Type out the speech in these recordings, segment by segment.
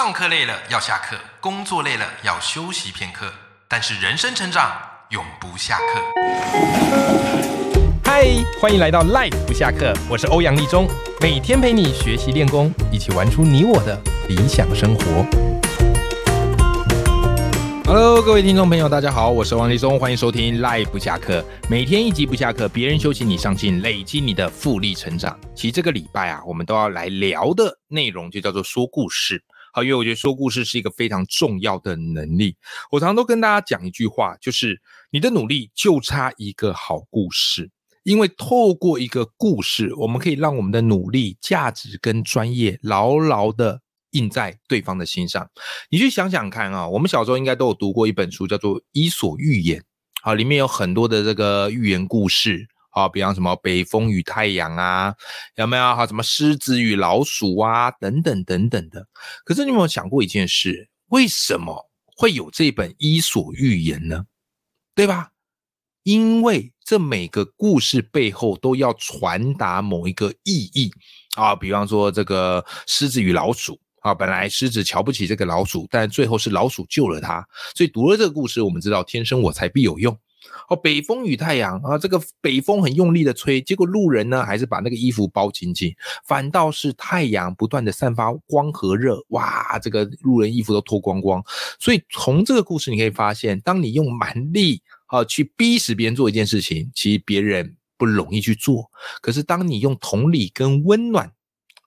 上课累了要下课，工作累了要休息片刻，但是人生成长永不下课。嗨，欢迎来到 Life 不下课，我是欧阳立中，每天陪你学习练功，一起玩出你我的理想生活。Hello，各位听众朋友，大家好，我是王立中，欢迎收听 Life 不下课，每天一集不下课，别人休息你上进，累积你的复利成长。其实这个礼拜啊，我们都要来聊的内容就叫做说故事。好，因为我觉得说故事是一个非常重要的能力。我常常都跟大家讲一句话，就是你的努力就差一个好故事。因为透过一个故事，我们可以让我们的努力、价值跟专业牢牢的。印在对方的心上。你去想想看啊，我们小时候应该都有读过一本书，叫做《伊索寓言》啊，里面有很多的这个寓言故事啊，比方什么北风与太阳啊，有没有？哈，什么狮子与老鼠啊，等等等等的。可是你有没有想过一件事？为什么会有这本《伊索寓言》呢？对吧？因为这每个故事背后都要传达某一个意义啊，比方说这个狮子与老鼠。啊，本来狮子瞧不起这个老鼠，但最后是老鼠救了他。所以读了这个故事，我们知道天生我材必有用。哦，北风与太阳啊，这个北风很用力的吹，结果路人呢还是把那个衣服包紧紧，反倒是太阳不断的散发光和热，哇，这个路人衣服都脱光光。所以从这个故事你可以发现，当你用蛮力啊去逼使别人做一件事情，其实别人不容易去做。可是当你用同理跟温暖，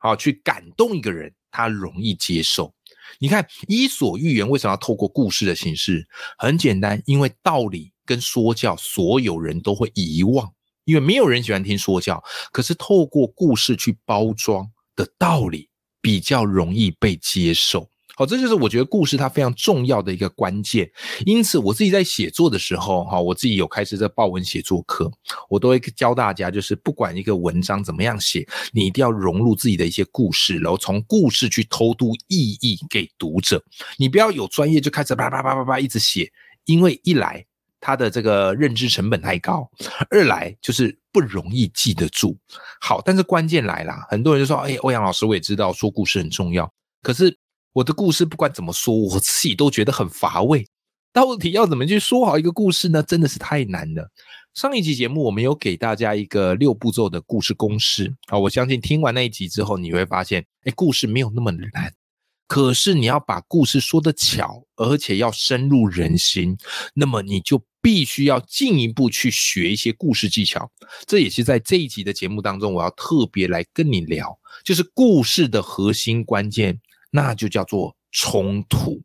啊去感动一个人。他容易接受。你看《伊索寓言》为什么要透过故事的形式？很简单，因为道理跟说教，所有人都会遗忘，因为没有人喜欢听说教。可是透过故事去包装的道理，比较容易被接受。好，这就是我觉得故事它非常重要的一个关键。因此，我自己在写作的时候，哈，我自己有开设这报文写作课，我都会教大家，就是不管一个文章怎么样写，你一定要融入自己的一些故事，然后从故事去偷渡意义给读者。你不要有专业就开始叭叭叭叭叭一直写，因为一来它的这个认知成本太高，二来就是不容易记得住。好，但是关键来了，很多人就说：“哎，欧阳老师，我也知道说故事很重要，可是。”我的故事不管怎么说，我自己都觉得很乏味。到底要怎么去说好一个故事呢？真的是太难了。上一集节目我们有给大家一个六步骤的故事公式啊，我相信听完那一集之后，你会发现，哎，故事没有那么难。可是你要把故事说得巧，而且要深入人心，那么你就必须要进一步去学一些故事技巧。这也是在这一集的节目当中，我要特别来跟你聊，就是故事的核心关键。那就叫做冲突。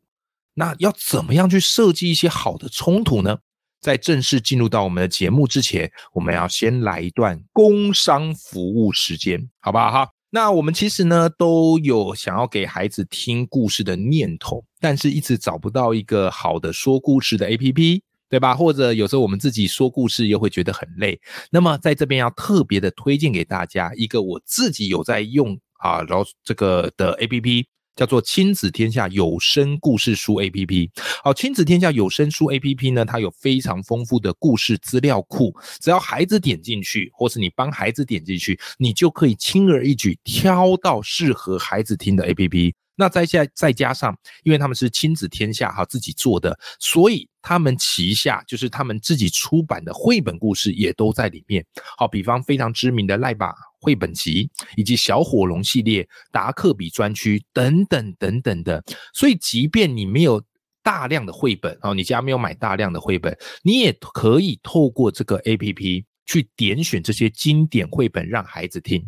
那要怎么样去设计一些好的冲突呢？在正式进入到我们的节目之前，我们要先来一段工商服务时间，好不好哈？那我们其实呢都有想要给孩子听故事的念头，但是一直找不到一个好的说故事的 APP，对吧？或者有时候我们自己说故事又会觉得很累。那么在这边要特别的推荐给大家一个我自己有在用啊，然后这个的 APP。叫做亲子天下有声故事书 A P P。好，亲子天下有声书 A P P 呢，它有非常丰富的故事资料库。只要孩子点进去，或是你帮孩子点进去，你就可以轻而易举挑到适合孩子听的 A P P。那再下再加上，因为他们是亲子天下哈自己做的，所以他们旗下就是他们自己出版的绘本故事也都在里面。好，比方非常知名的赖爸绘本集，以及小火龙系列、达克比专区等等等等的。所以，即便你没有大量的绘本哦，你家没有买大量的绘本，你也可以透过这个 A P P 去点选这些经典绘本让孩子听。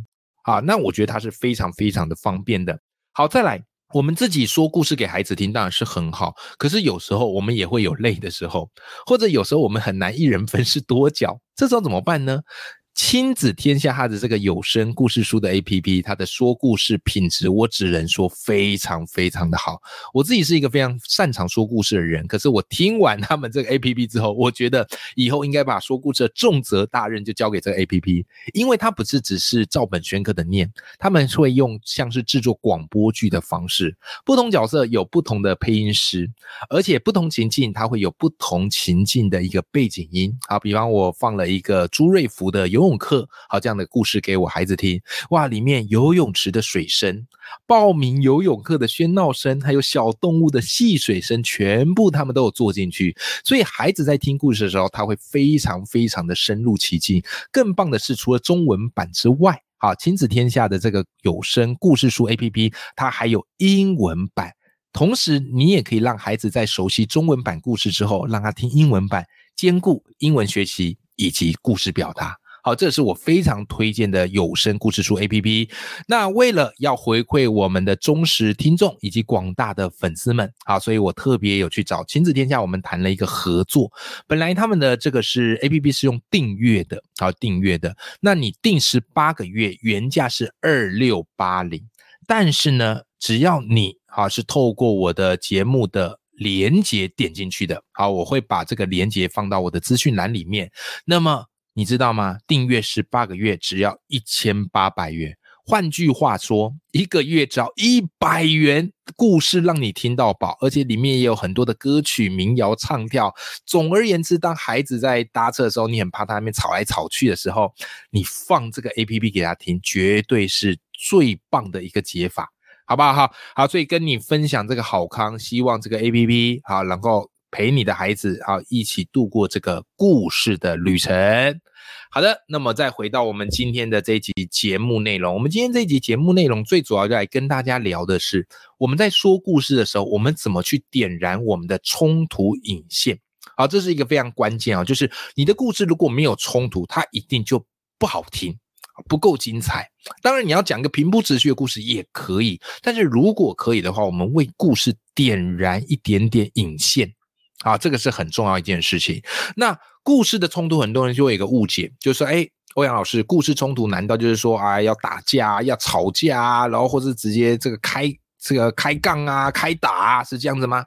啊，那我觉得它是非常非常的方便的。好，再来。我们自己说故事给孩子听当然是很好，可是有时候我们也会有累的时候，或者有时候我们很难一人分饰多角，这时候怎么办呢？亲子天下它的这个有声故事书的 A P P，它的说故事品质，我只能说非常非常的好。我自己是一个非常擅长说故事的人，可是我听完他们这个 A P P 之后，我觉得以后应该把说故事的重责大任就交给这个 A P P，因为它不是只是照本宣科的念，他们会用像是制作广播剧的方式，不同角色有不同的配音师，而且不同情境它会有不同情境的一个背景音。好，比方我放了一个朱瑞福的游。泳课，好这样的故事给我孩子听。哇，里面游泳池的水声、报名游泳课的喧闹声，还有小动物的戏水声，全部他们都有做进去。所以孩子在听故事的时候，他会非常非常的深入其境。更棒的是，除了中文版之外，好亲子天下的这个有声故事书 A P P，它还有英文版。同时，你也可以让孩子在熟悉中文版故事之后，让他听英文版，兼顾英文学习以及故事表达。好，这是我非常推荐的有声故事书 APP。那为了要回馈我们的忠实听众以及广大的粉丝们，好，所以我特别有去找亲子天下，我们谈了一个合作。本来他们的这个是 APP 是用订阅的，好，订阅的。那你订十八个月，原价是二六八零，但是呢，只要你啊是透过我的节目的连接点进去的，好，我会把这个连接放到我的资讯栏里面。那么你知道吗？订阅十八个月只要一千八百元，换句话说，一个月只要一百元，故事让你听到饱，而且里面也有很多的歌曲、民谣唱跳。总而言之，当孩子在搭车的时候，你很怕他那边吵来吵去的时候，你放这个 A P P 给他听，绝对是最棒的一个解法，好不好？好，所以跟你分享这个好康，希望这个 A P P 好能够陪你的孩子啊一起度过这个故事的旅程。好的，那么再回到我们今天的这一集节目内容，我们今天这一集节目内容最主要就来跟大家聊的是，我们在说故事的时候，我们怎么去点燃我们的冲突引线。好，这是一个非常关键啊，就是你的故事如果没有冲突，它一定就不好听，不够精彩。当然，你要讲个平铺直叙的故事也可以，但是如果可以的话，我们为故事点燃一点点引线。啊，这个是很重要一件事情。那故事的冲突，很多人就会有一个误解，就是说，哎，欧阳老师，故事冲突难道就是说，啊，要打架、要吵架，然后或者直接这个开这个开杠啊、开打啊，是这样子吗？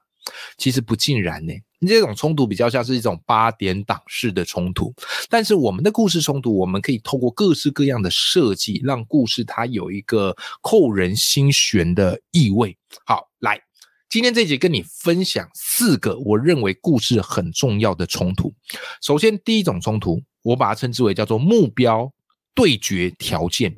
其实不尽然呢。这种冲突比较像是一种八点档式的冲突，但是我们的故事冲突，我们可以透过各式各样的设计，让故事它有一个扣人心弦的意味。好，今天这集跟你分享四个我认为故事很重要的冲突。首先，第一种冲突，我把它称之为叫做目标对决条件。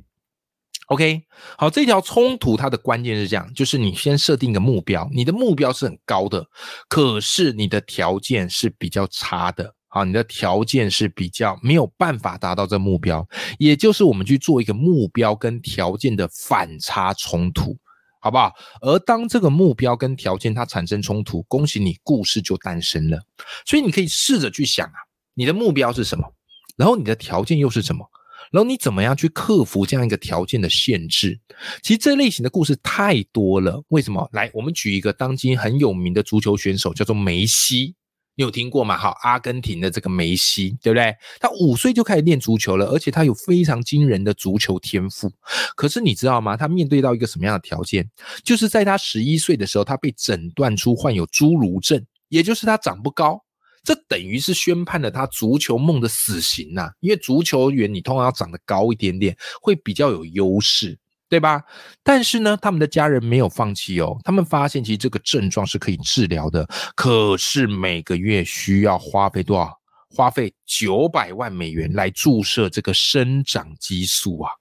OK，好，这条冲突它的关键是这样，就是你先设定一个目标，你的目标是很高的，可是你的条件是比较差的，好，你的条件是比较没有办法达到这目标，也就是我们去做一个目标跟条件的反差冲突。好不好？而当这个目标跟条件它产生冲突，恭喜你，故事就诞生了。所以你可以试着去想啊，你的目标是什么？然后你的条件又是什么？然后你怎么样去克服这样一个条件的限制？其实这类型的故事太多了。为什么？来，我们举一个当今很有名的足球选手，叫做梅西。你有听过吗？好，阿根廷的这个梅西，对不对？他五岁就开始练足球了，而且他有非常惊人的足球天赋。可是你知道吗？他面对到一个什么样的条件？就是在他十一岁的时候，他被诊断出患有侏儒症，也就是他长不高。这等于是宣判了他足球梦的死刑呐！因为足球员你通常要长得高一点点，会比较有优势。对吧？但是呢，他们的家人没有放弃哦。他们发现其实这个症状是可以治疗的，可是每个月需要花费多少？花费九百万美元来注射这个生长激素啊！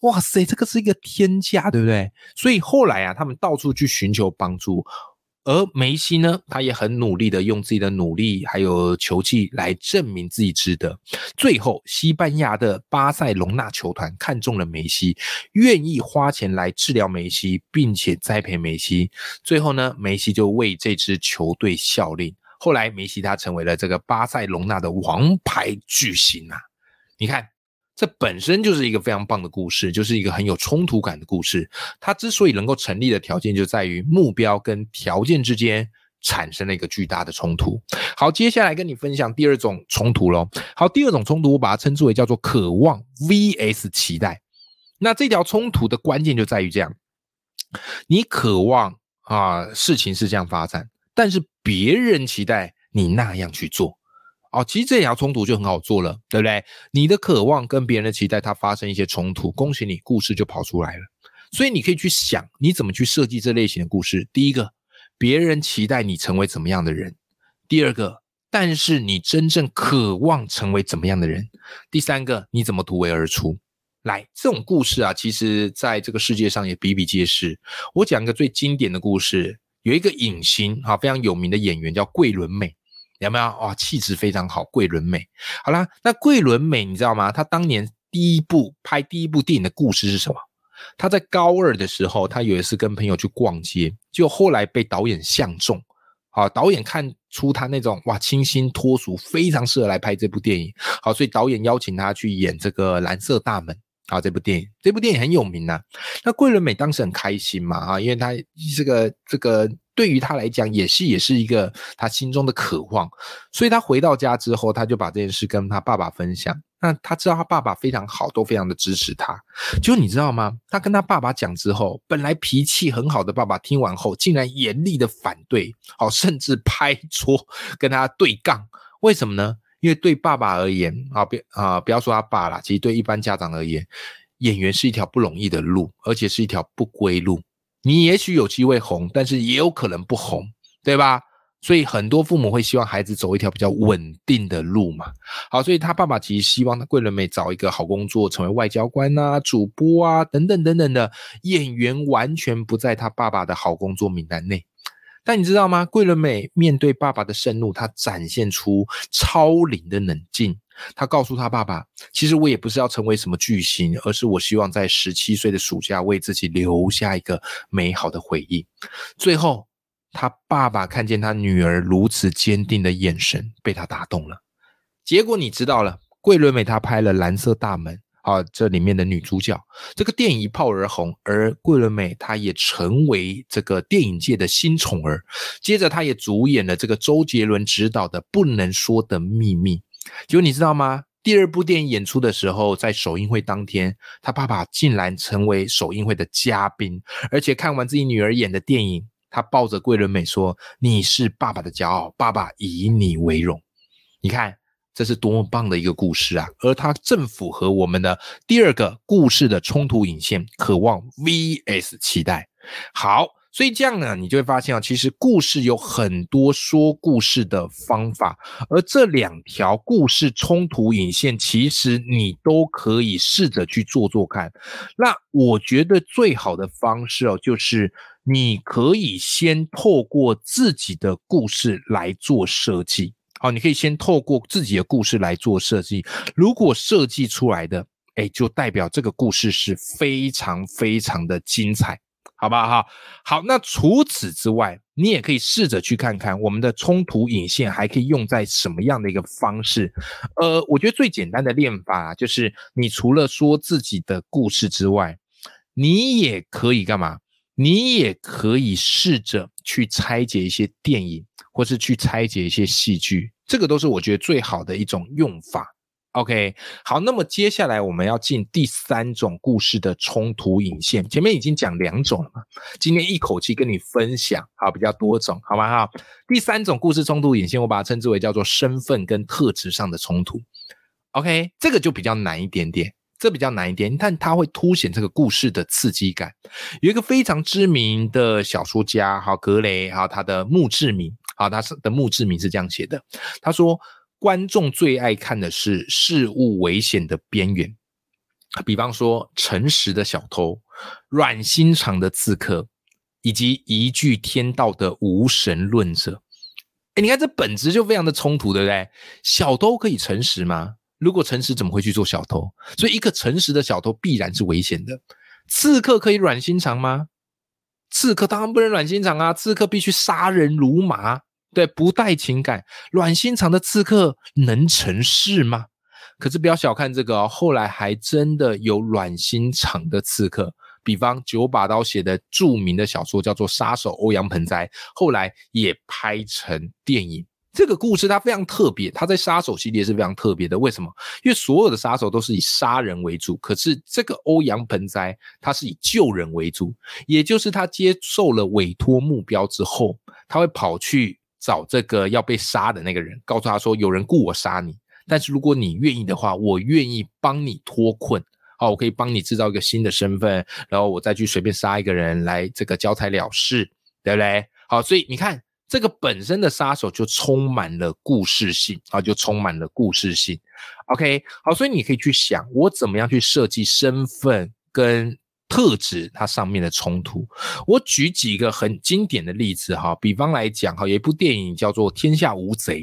哇塞，这个是一个天价，对不对？所以后来啊，他们到处去寻求帮助。而梅西呢，他也很努力的用自己的努力还有球技来证明自己值得。最后，西班牙的巴塞隆纳球团看中了梅西，愿意花钱来治疗梅西，并且栽培梅西。最后呢，梅西就为这支球队效力。后来，梅西他成为了这个巴塞隆纳的王牌巨星啊！你看。这本身就是一个非常棒的故事，就是一个很有冲突感的故事。它之所以能够成立的条件，就在于目标跟条件之间产生了一个巨大的冲突。好，接下来跟你分享第二种冲突喽。好，第二种冲突我把它称之为叫做渴望 vs 期待。那这条冲突的关键就在于这样：你渴望啊，事情是这样发展，但是别人期待你那样去做。哦，其实这条冲突就很好做了，对不对？你的渴望跟别人的期待，它发生一些冲突，恭喜你，故事就跑出来了。所以你可以去想，你怎么去设计这类型的故事。第一个，别人期待你成为怎么样的人；第二个，但是你真正渴望成为怎么样的人？第三个，你怎么突围而出？来，这种故事啊，其实在这个世界上也比比皆是。我讲一个最经典的故事，有一个影星啊，非常有名的演员叫桂纶镁，有没有？哇，气质非常好，桂纶镁。好啦，那桂纶镁你知道吗？她当年第一部拍第一部电影的故事是什么？她在高二的时候，她有一次跟朋友去逛街，就后来被导演相中。好，导演看出他那种哇清新脱俗，非常适合来拍这部电影。好，所以导演邀请他去演这个《蓝色大门》。好，这部电影，这部电影很有名呐。那桂纶镁当时很开心嘛，啊，因为他这个这个对于他来讲也是也是一个他心中的渴望，所以他回到家之后，他就把这件事跟他爸爸分享。那他知道他爸爸非常好，都非常的支持他。就你知道吗？他跟他爸爸讲之后，本来脾气很好的爸爸听完后，竟然严厉的反对，好，甚至拍桌跟他对杠。为什么呢？因为对爸爸而言，啊，别啊，不要说他爸了，其实对一般家长而言，演员是一条不容易的路，而且是一条不归路。你也许有机会红，但是也有可能不红，对吧？所以很多父母会希望孩子走一条比较稳定的路嘛。好，所以他爸爸其实希望他桂纶镁找一个好工作，成为外交官啊、主播啊等等等等的演员，完全不在他爸爸的好工作名单内。但你知道吗？桂纶镁面对爸爸的盛怒，他展现出超龄的冷静。他告诉他爸爸：“其实我也不是要成为什么巨星，而是我希望在十七岁的暑假为自己留下一个美好的回忆。”最后。他爸爸看见他女儿如此坚定的眼神，被他打动了。结果你知道了，桂纶镁她拍了《蓝色大门》啊，这里面的女主角，这个电影一炮而红，而桂纶镁她也成为这个电影界的新宠儿。接着，她也主演了这个周杰伦执导的《不能说的秘密》。结果你知道吗？第二部电影演出的时候，在首映会当天，他爸爸竟然成为首映会的嘉宾，而且看完自己女儿演的电影。他抱着桂纶镁说：“你是爸爸的骄傲，爸爸以你为荣。”你看，这是多么棒的一个故事啊！而它正符合我们的第二个故事的冲突引线：渴望 vs 期待。好，所以这样呢，你就会发现啊，其实故事有很多说故事的方法，而这两条故事冲突引线，其实你都可以试着去做做看。那我觉得最好的方式哦，就是。你可以先透过自己的故事来做设计，好，你可以先透过自己的故事来做设计。如果设计出来的，哎，就代表这个故事是非常非常的精彩，好不好？哈，好。那除此之外，你也可以试着去看看我们的冲突引线还可以用在什么样的一个方式。呃，我觉得最简单的练法就是，你除了说自己的故事之外，你也可以干嘛？你也可以试着去拆解一些电影，或是去拆解一些戏剧，这个都是我觉得最好的一种用法。OK，好，那么接下来我们要进第三种故事的冲突引线。前面已经讲两种了，今天一口气跟你分享，好，比较多种，好吗？哈，第三种故事冲突引线，我把它称之为叫做身份跟特质上的冲突。OK，这个就比较难一点点。这比较难一点，但它会凸显这个故事的刺激感。有一个非常知名的小说家，哈格雷，哈他的墓志铭，好，他是的墓志铭是这样写的。他说，观众最爱看的是事物危险的边缘，比方说诚实的小偷、软心肠的刺客，以及一句天道的无神论者。哎，你看这本质就非常的冲突，对不对？小偷可以诚实吗？如果诚实，怎么会去做小偷？所以，一个诚实的小偷必然是危险的。刺客可以软心肠吗？刺客当然不能软心肠啊！刺客必须杀人如麻，对，不带情感。软心肠的刺客能成事吗？可是不要小看这个哦，后来还真的有软心肠的刺客，比方九把刀写的著名的小说叫做《杀手欧阳盆栽》，后来也拍成电影。这个故事它非常特别，它在杀手系列是非常特别的。为什么？因为所有的杀手都是以杀人为主，可是这个欧阳盆栽他是以救人为主，也就是他接受了委托目标之后，他会跑去找这个要被杀的那个人，告诉他说：“有人雇我杀你，但是如果你愿意的话，我愿意帮你脱困，好，我可以帮你制造一个新的身份，然后我再去随便杀一个人来这个交差了事，对不对？好，所以你看。”这个本身的杀手就充满了故事性啊，就充满了故事性。OK，好，所以你可以去想，我怎么样去设计身份跟特质它上面的冲突。我举几个很经典的例子哈，比方来讲哈，有一部电影叫做《天下无贼》。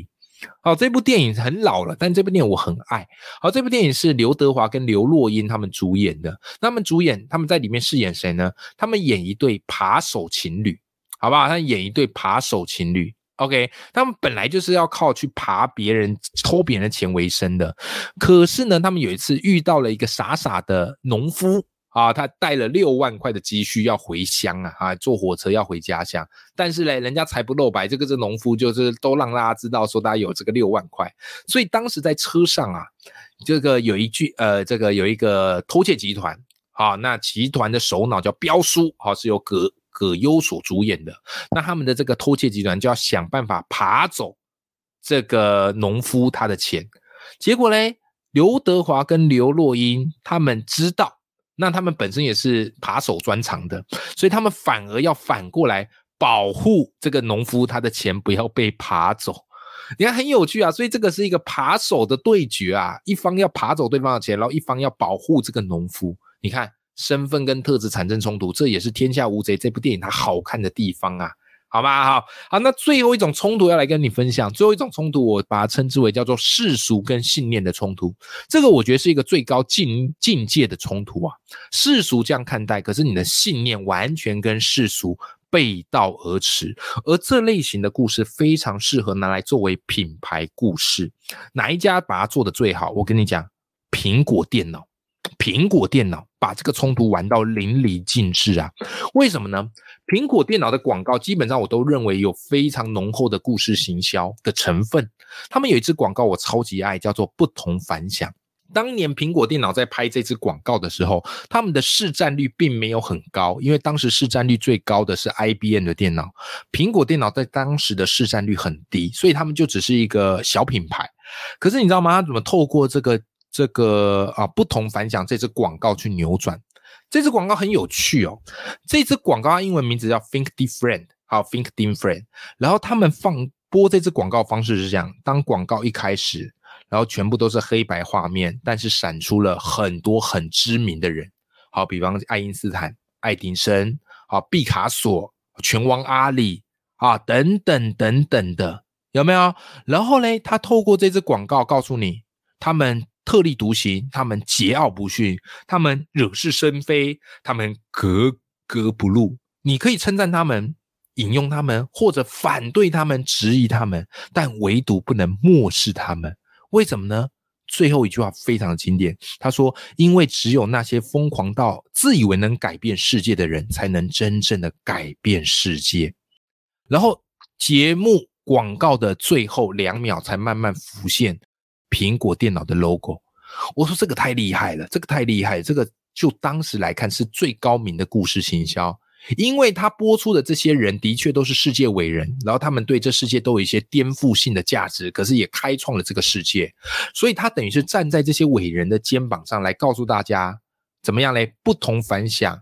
好，这部电影很老了，但这部电影我很爱。好，这部电影是刘德华跟刘若英他们主演的。他们主演，他们在里面饰演谁呢？他们演一对扒手情侣。好不好？他演一对扒手情侣，OK，他们本来就是要靠去扒别人、偷别人的钱为生的。可是呢，他们有一次遇到了一个傻傻的农夫啊，他带了六万块的积蓄要回乡啊，啊，坐火车要回家乡。但是嘞，人家财不露白，这个这农夫就是都让大家知道说大家有这个六万块。所以当时在车上啊，这个有一句呃，这个有一个偷窃集团啊，那集团的首脑叫彪叔啊，是由葛。葛优所主演的，那他们的这个偷窃集团就要想办法爬走这个农夫他的钱。结果嘞，刘德华跟刘若英他们知道，那他们本身也是扒手专长的，所以他们反而要反过来保护这个农夫他的钱不要被扒走。你看很有趣啊，所以这个是一个扒手的对决啊，一方要扒走对方的钱，然后一方要保护这个农夫。你看。身份跟特质产生冲突，这也是《天下无贼》这部电影它好看的地方啊，好吧，好好，那最后一种冲突要来跟你分享，最后一种冲突我把它称之为叫做世俗跟信念的冲突，这个我觉得是一个最高境境界的冲突啊，世俗这样看待，可是你的信念完全跟世俗背道而驰，而这类型的故事非常适合拿来作为品牌故事，哪一家把它做的最好？我跟你讲，苹果电脑。苹果电脑把这个冲突玩到淋漓尽致啊！为什么呢？苹果电脑的广告基本上我都认为有非常浓厚的故事行销的成分。他们有一支广告我超级爱，叫做“不同凡响”。当年苹果电脑在拍这支广告的时候，他们的市占率并没有很高，因为当时市占率最高的是 IBM 的电脑，苹果电脑在当时的市占率很低，所以他们就只是一个小品牌。可是你知道吗？他怎么透过这个？这个啊，不同凡响这支广告去扭转，这支广告很有趣哦。这支广告英文名字叫 Think Different，好 Think Different。然后他们放播这支广告方式是这样：当广告一开始，然后全部都是黑白画面，但是闪出了很多很知名的人，好，比方爱因斯坦、爱迪生、好毕卡索、拳王阿里啊等等等等的，有没有？然后呢，他透过这支广告告诉你，他们。特立独行，他们桀骜不驯，他们惹是生非，他们格格不入。你可以称赞他们，引用他们，或者反对他们，质疑他们，但唯独不能漠视他们。为什么呢？最后一句话非常经典，他说：“因为只有那些疯狂到自以为能改变世界的人，才能真正的改变世界。”然后节目广告的最后两秒才慢慢浮现。苹果电脑的 logo，我说这个太厉害了，这个太厉害，这个就当时来看是最高明的故事行销，因为他播出的这些人的确都是世界伟人，然后他们对这世界都有一些颠覆性的价值，可是也开创了这个世界，所以他等于是站在这些伟人的肩膀上来告诉大家，怎么样嘞？不同凡响，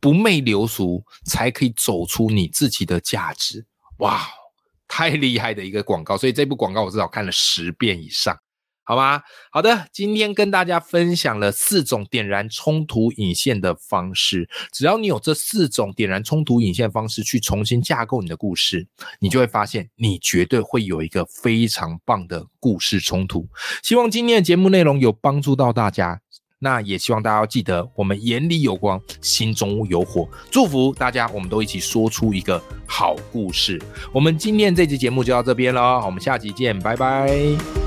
不媚流俗，才可以走出你自己的价值。哇，太厉害的一个广告，所以这部广告我至少看了十遍以上。好吗？好的，今天跟大家分享了四种点燃冲突引线的方式。只要你有这四种点燃冲突引线方式去重新架构你的故事，你就会发现你绝对会有一个非常棒的故事冲突。希望今天的节目内容有帮助到大家。那也希望大家要记得，我们眼里有光，心中有火。祝福大家，我们都一起说出一个好故事。我们今天这期节目就到这边了，我们下期见，拜拜。